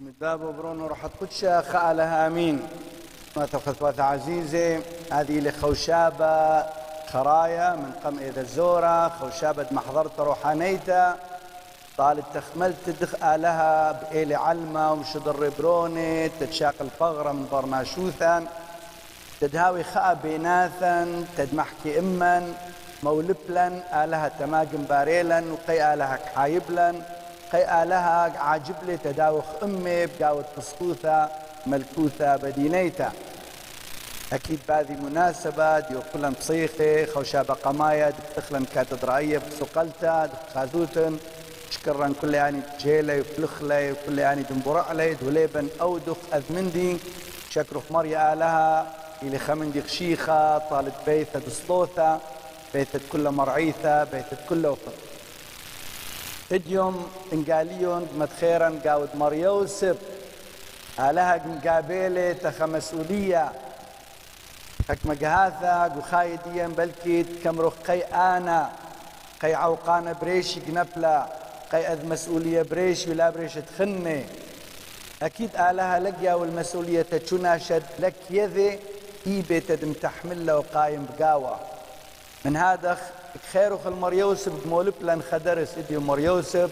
مدباب وبرون روح قدشة خالها آمين. ما تخطوات عزيزة هذه لخوشابة خرايا من قم إذا الزورة. خوشابة محضرت روحانيتا طالت تخملت تدخ آلها بإيلي علمة وشدر بروني. تتشاق الفغرة من برماشوثا تدهاوي خاء بيناثا. تدمحكي إما. مولبلا. آلها تماجم باريلا. وقي آلها كحايبلا. قي آلها عاجبلي تداوخ أمي بقاوة قسطوثة ملكوثة بدينيتا أكيد بهذه مناسبة ديو كلن بصيخي خوشابة قمايا دكتخلن كاتدرائية بسقلتا دخازوتن شكرا كل يعني جيلي وفلخلي وكل يعني دنبرعلي دوليبن أودخ أذمندي. شكرخ مريا آلها إلي خمندي خشيخة طالت بيثة دسطوثة بيثة كل مرعيثة بيثة كل وفر اديوم انقاليون متخيرا قاود مريوسب آلها مقابلة تخ مسؤولية حك مقهاثا وخايديا بلكي كم روخ قي آنا. قي عوقانا بريشي قنبلا قي أذ مسؤولية بريشي ولا بريش تخني أكيد آلها لقيا والمسؤولية تشونا شد لك يذي إي بيت دم تحمل وقايم بقاوة من هذا خير خل مريوسف مولب لن خدرس إدي مريوسف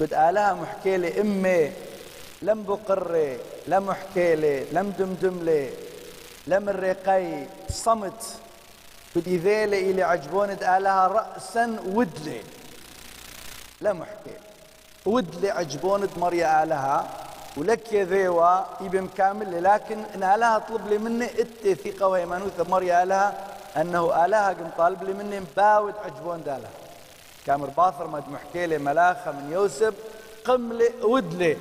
كد آلها محكيلي إمي لم بقري لم حكيلي لم دمدملي لم الرقي صمت. بدي ذيلي إلي عجبون آلها رأسا ودلي لم حكي ودلي عجبون مريا آلها ولك يا ذيوا يبي مكامل لكن إن آلها طلب لي مني إتي ثقة ويمانوثة مريا آلها. أنه آلها قم طالب لي مني مباود عجبون دالها كامر باثر مد محكي لي ملاخة من يوسف قملي ودلي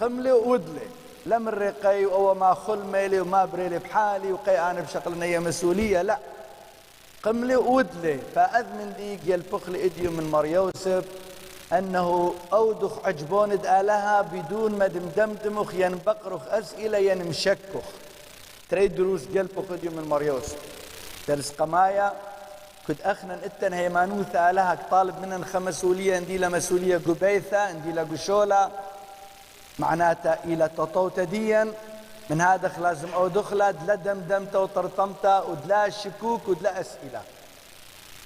قملي ودلي لم الرقي أو ما خل ميلي وما بريلي بحالي وقي أنا بشغل نية مسؤولية لا. قملي ودلي فاذمن ديق يلفخ لي إديو من مريوسف أنه أودخ عجبون آلها بدون ما دمدمدمخ ينبقرخ أسئلة ينمشكخ. تريد دروس قلبخ اديو من مريوسف درس قمايا كنت اخنا إتن هيمانوث آلها طالب منن خمسولية اندي مسؤولية قبيثة اندي قشولة. معناتها إلى تطوت ديا من هذا لازم أو دخلت لا دمدمت وطرطمت ودلا شكوك ودلا أسئلة.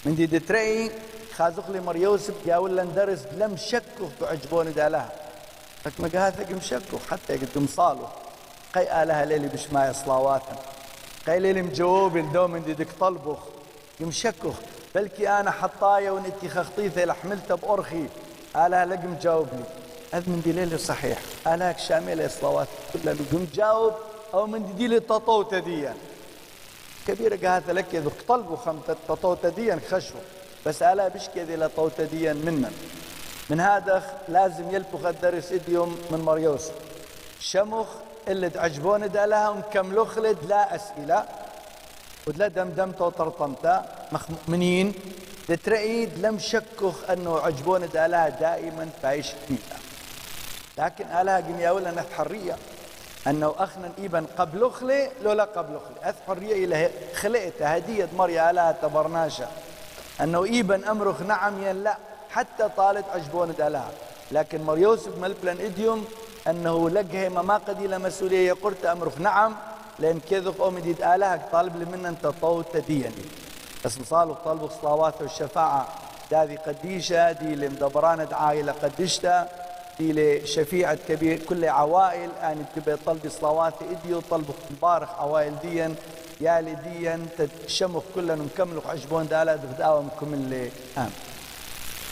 من دي دتري خازق لي مر يوسف يا ولا ندرس لم شكوا تعجبوني دالها. لك ما قهاثك مشكوا حتى قلت مصالو قي آلها ليلي بشماية صلاواتنا قي ليلي مجاوب الدوم من دي ديك طلبخ. يمشكوا بلكي أنا حطايا ونتي خخطيثة لحملتها بأرخي آلها لقم مجاوبني. هذا من دليل صحيح. ألاك شاملة صلوات كلها لقم جاوب أو من دليل التطوت ديا. كبيرة هذا لك إذا طلبوا خمسة التطوت ديا خشوا بس ألا بشكي ذي لطوت ديا منا من هذا لازم يلبخ الدرس إديوم من مريوس. شمخ اللي تعجبون دالها ومكملوا خلد لا أسئلة. ودلا دمدمت وطرطمت مؤمنين تريد لم شكخ أنه عجبون دالها دائما فايش كميتا لكن ألا قم ولا نحت حرية أنه أخنا إيبا قبل خلي لولا قبل خلي. أث حرية إلى خلقت هدية مريا ألا تبرناشا. أنه إيبا أمرخ نعم ين لا. حتى طالت عجبون دالها لكن مريوسف ملبلن إديوم أنه لقه ما قد مسؤولية قلت أمرخ نعم لأن كذف أمي ديد آلهك طالب لي من أنت طوت ديني بس مصالح طلبوا صلوات والشفاعة. داذي قديشة دي لمدبرانة عائلة قدشتا دي لشفيعة كبير كل عوائل. أن تبي طلبي صلوات إديو طلبوا مبارك عوائل ديا. يا لديا تشمخ كلنا نكملوا عجبون دالة دغداوة مكمل آمين.